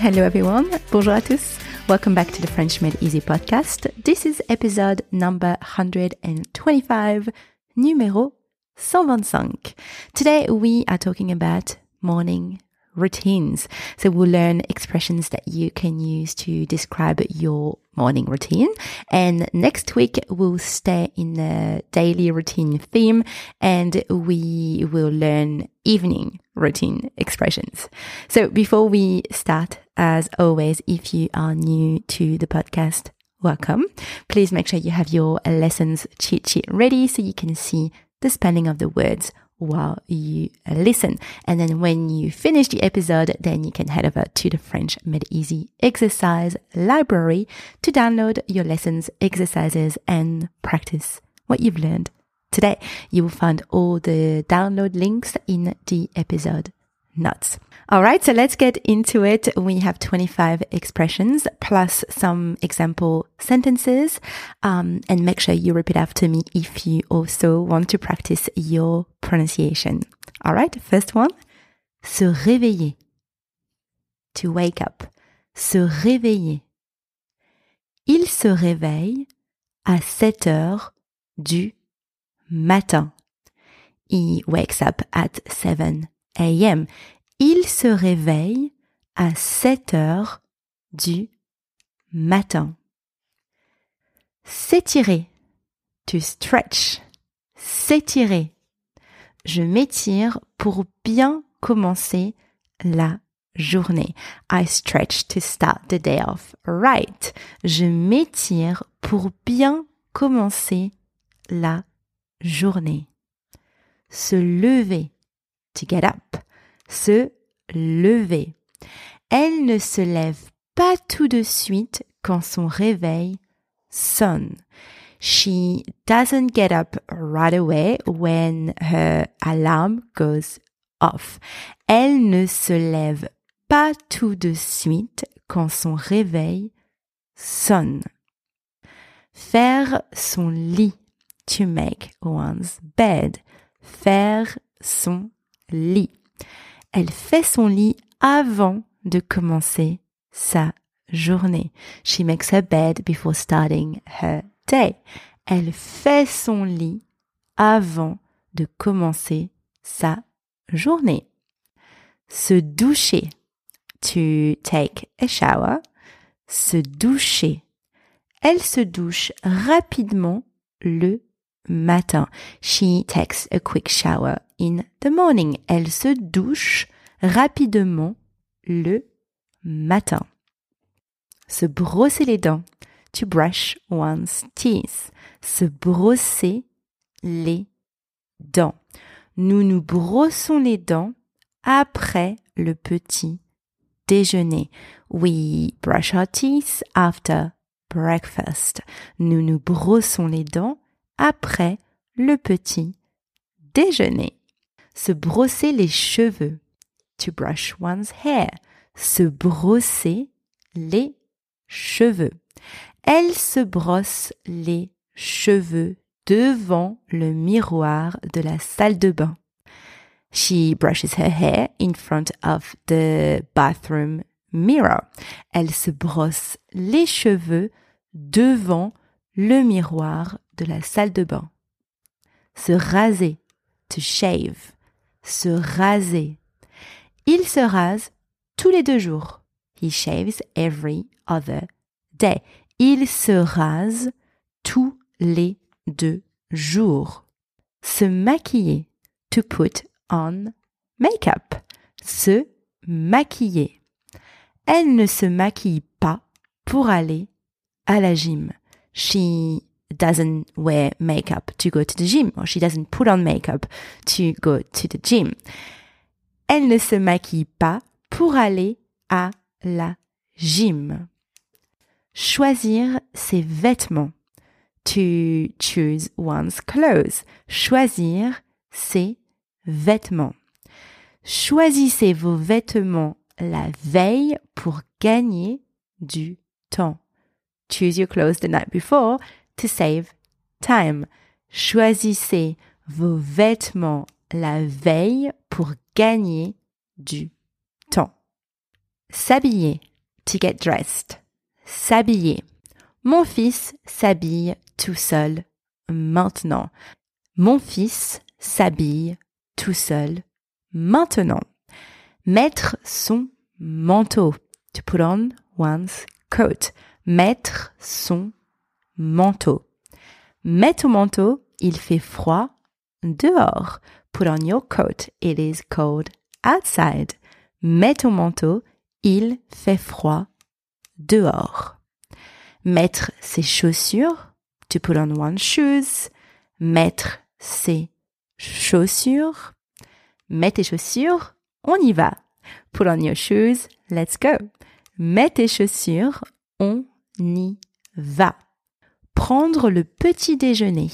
Hello everyone. Bonjour à tous. Welcome back to the French Made Easy podcast. This is episode number 125, numéro 125. Today we are talking about morning routines. So we'll learn expressions that you can use to describe your morning routine. And next week we'll stay in the daily routine theme and we will learn evening routine expressions. So before we start, as always, if you are new to the podcast, welcome. Please make sure you have your lessons cheat sheet ready so you can see the spelling of the words while you listen. And then when you finish the episode, then you can head over to the French Made Easy exercise library to download your lessons, exercises, and practice what you've learned today. You will find all the download links in the episode notes. All right, so let's get into it. We have 25 expressions plus some example sentences. Um, and make sure you repeat after me if you also want to practice your pronunciation. All right, first one. Se réveiller. To wake up. Se réveiller. Il se réveille à 7 heures du matin. He wakes up at 7 a.m. Il se réveille à 7 heures du matin. S'étirer. To stretch. S'étirer. Je m'étire pour bien commencer la journée. I stretch to start the day off. Right. Je m'étire pour bien commencer la journée. Se lever. To get up. Se lever. Elle ne se lève pas tout de suite quand son réveil sonne. She doesn't get up right away when her alarm goes off. Elle ne se lève pas tout de suite quand son réveil sonne. Faire son lit. To make one's bed. Faire son lit. Elle fait son lit avant de commencer sa journée. She makes her bed before starting her day. Elle fait son lit avant de commencer sa journée. Se doucher. To take a shower. Se doucher. Elle se douche rapidement le matin. She takes a quick shower in the morning. Elle se douche rapidement le matin. Se brosser les dents. To brush one's teeth. Se brosser les dents. Nous nous brossons les dents après le petit déjeuner. We brush our teeth after breakfast. Nous nous brossons les dents après le petit déjeuner. Se brosser les cheveux. To brush one's hair. Se brosser les cheveux. Elle se brosse les cheveux devant le miroir de la salle de bain. She brushes her hair in front of the bathroom mirror. Elle se brosse les cheveux devant le miroir de la salle de bain. Se raser. To shave. Se raser. Il se rase tous les deux jours. He shaves every other day. Il se rase tous les deux jours. Se maquiller. To put on makeup. Se maquiller. Elle ne se maquille pas pour aller à la gym. She doesn't wear makeup to go to the gym or she doesn't put on makeup to go to the gym. Elle ne se maquille pas pour aller à la gym. Choisir ses vêtements. To choose one's clothes. Choisir ses vêtements. Choisissez vos vêtements la veille pour gagner du temps. Choose your clothes the night before to save time. Choisissez vos vêtements la veille pour gagner du temps. S'habiller. To get dressed. S'habiller. Mon fils s'habille tout seul maintenant. Mon fils s'habille tout seul maintenant. Mettre son manteau. To put on one's coat. Mettre son manteau. Mets ton manteau, il fait froid dehors. Put on your coat, it is cold outside. Mets ton manteau, il fait froid dehors. Mettre ses chaussures, to put on one's shoes. Mettre ses chaussures. Mets tes chaussures, on y va. Put on your shoes, let's go. Mets tes chaussures, on va. Prendre le petit déjeuner.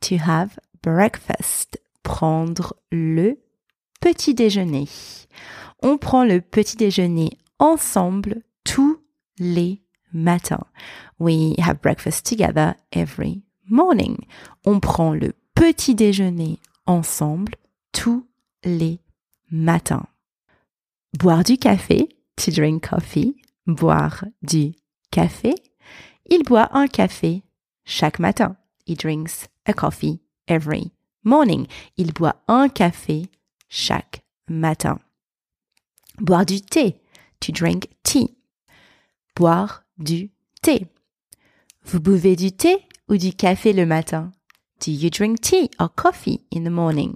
To have breakfast. Prendre le petit déjeuner. On prend le petit déjeuner ensemble tous les matins. We have breakfast together every morning. On prend le petit déjeuner ensemble tous les matins. Boire du café, to drink coffee. Boire du Il boit un café chaque matin. He drinks a coffee every morning. Il boit un café chaque matin. Boire du thé, to drink tea. Boire du thé. Vous buvez du thé ou du café le matin? Do you drink tea or coffee in the morning?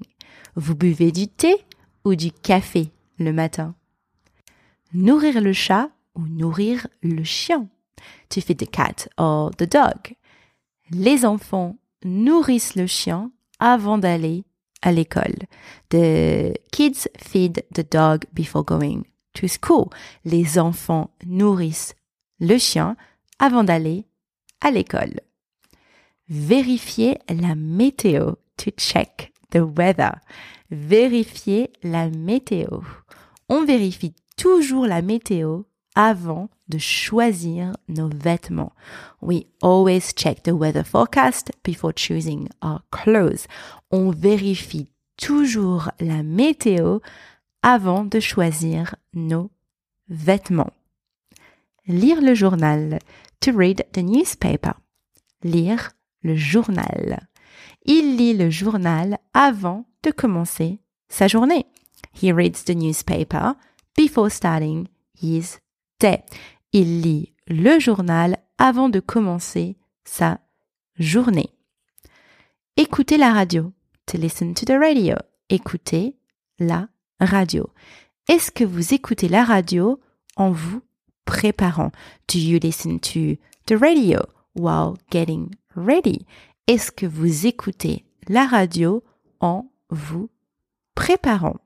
Vous buvez du thé ou du café le matin? Nourrir le chat ou nourrir le chien? To feed the cat or the dog. Les enfants nourrissent le chien avant d'aller à l'école. The kids feed the dog before going to school. Les enfants nourrissent le chien avant d'aller à l'école. Vérifier la météo. To check the weather. Vérifier la météo. On vérifie toujours la météo avant de choisir nos vêtements. We always check the weather forecast before choosing our clothes. On vérifie toujours la météo avant de choisir nos vêtements. Lire le journal. To read the newspaper. Lire le journal. Il lit le journal avant de commencer sa journée. He reads the newspaper before starting his Il lit le journal avant de commencer sa journée. Écoutez la radio. To listen to the radio. Écoutez la radio. Est-ce que vous écoutez la radio en vous préparant? Do you listen to the radio while getting ready? Est-ce que vous écoutez la radio en vous préparant?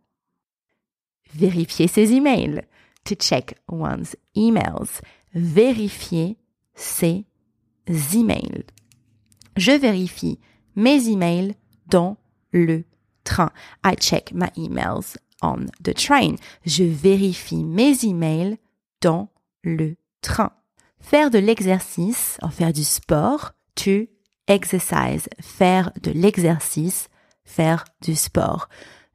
Vérifiez ses emails. To check one's emails. Vérifier ses emails. Je vérifie mes emails dans le train. I check my emails on the train. Je vérifie mes emails dans le train. Faire de l'exercice, en faire du sport, to exercise. Faire de l'exercice, faire du sport.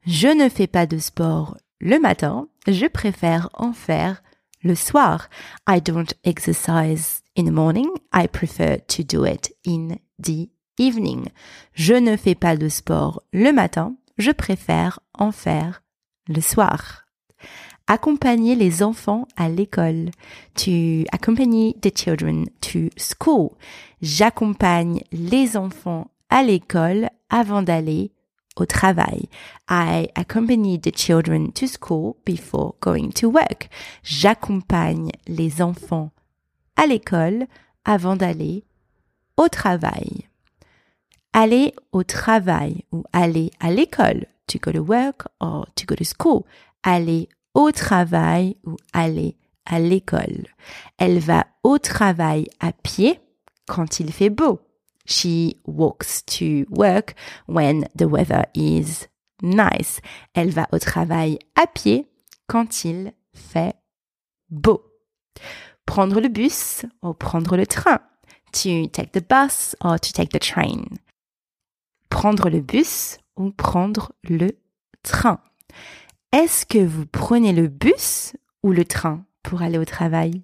Je ne fais pas de sport le matin, je préfère en faire le soir. I don't exercise in the morning. I prefer to do it in the evening. Je ne fais pas de sport le matin. Je préfère en faire le soir. Accompagner les enfants à l'école. To accompany the children to school. J'accompagne les enfants à l'école avant d'aller au travail. I accompany the children to school before going to work. J'accompagne les enfants à l'école avant d'aller au travail. Aller au travail ou aller à l'école. To go to work or to go to school. Aller au travail ou aller à l'école. Elle va au travail à pied quand il fait beau. She walks to work when the weather is nice. Elle va au travail à pied quand il fait beau. Prendre le bus ou prendre le train. To take the bus or to take the train. Prendre le bus ou prendre le train. Est-ce que vous prenez le bus ou le train pour aller au travail?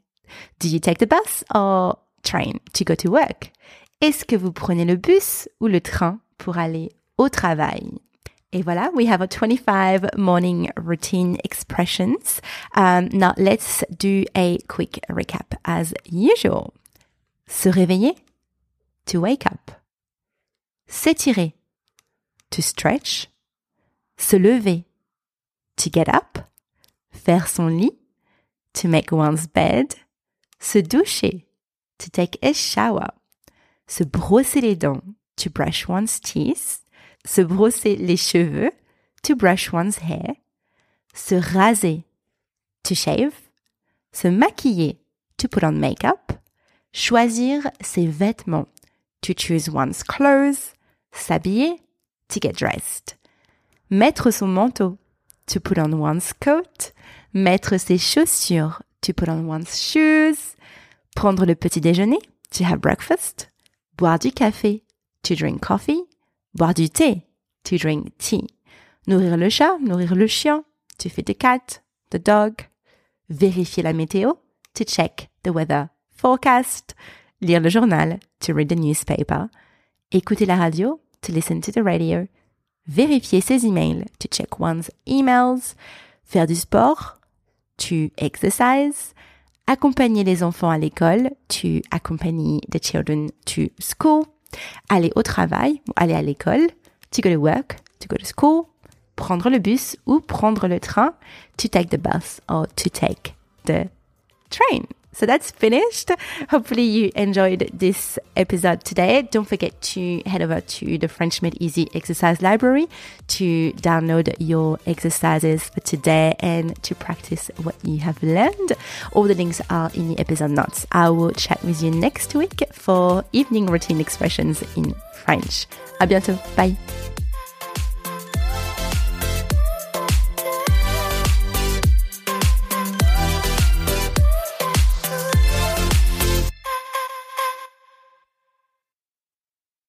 Do you take the bus or train to go to work? Est-ce que vous prenez le bus ou le train pour aller au travail? Et voilà, we have a 25 morning routine expressions. Um, now let's do a quick recap as usual. Se réveiller, to wake up. S'étirer, to stretch. Se lever, to get up. Faire son lit, to make one's bed. Se doucher, to take a shower. Se brosser les dents, to brush one's teeth. Se brosser les cheveux, to brush one's hair. Se raser, to shave. Se maquiller, to put on makeup. Choisir ses vêtements, to choose one's clothes. S'habiller, to get dressed. Mettre son manteau, to put on one's coat. Mettre ses chaussures, to put on one's shoes. Prendre le petit déjeuner, to have breakfast. Boire du café, to drink coffee. Boire du thé, to drink tea. Nourrir le chat, nourrir le chien, to feed the cat, the dog. Vérifier la météo, to check the weather forecast. Lire le journal, to read the newspaper. Écouter la radio, to listen to the radio. Vérifier ses emails, to check one's emails. Faire du sport, to exercise. Accompagner les enfants à l'école, to accompany the children to school. Aller au travail, aller à l'école, to go to work, to go to school. Prendre le bus ou prendre le train, to take the bus or to take the train. So that's finished. Hopefully you enjoyed this episode today. Don't forget to head over to the French Made Easy exercise library to download your exercises for today and to practice what you have learned. All the links are in the episode notes. I will chat with you next week for evening routine expressions in French. À bientôt. Bye.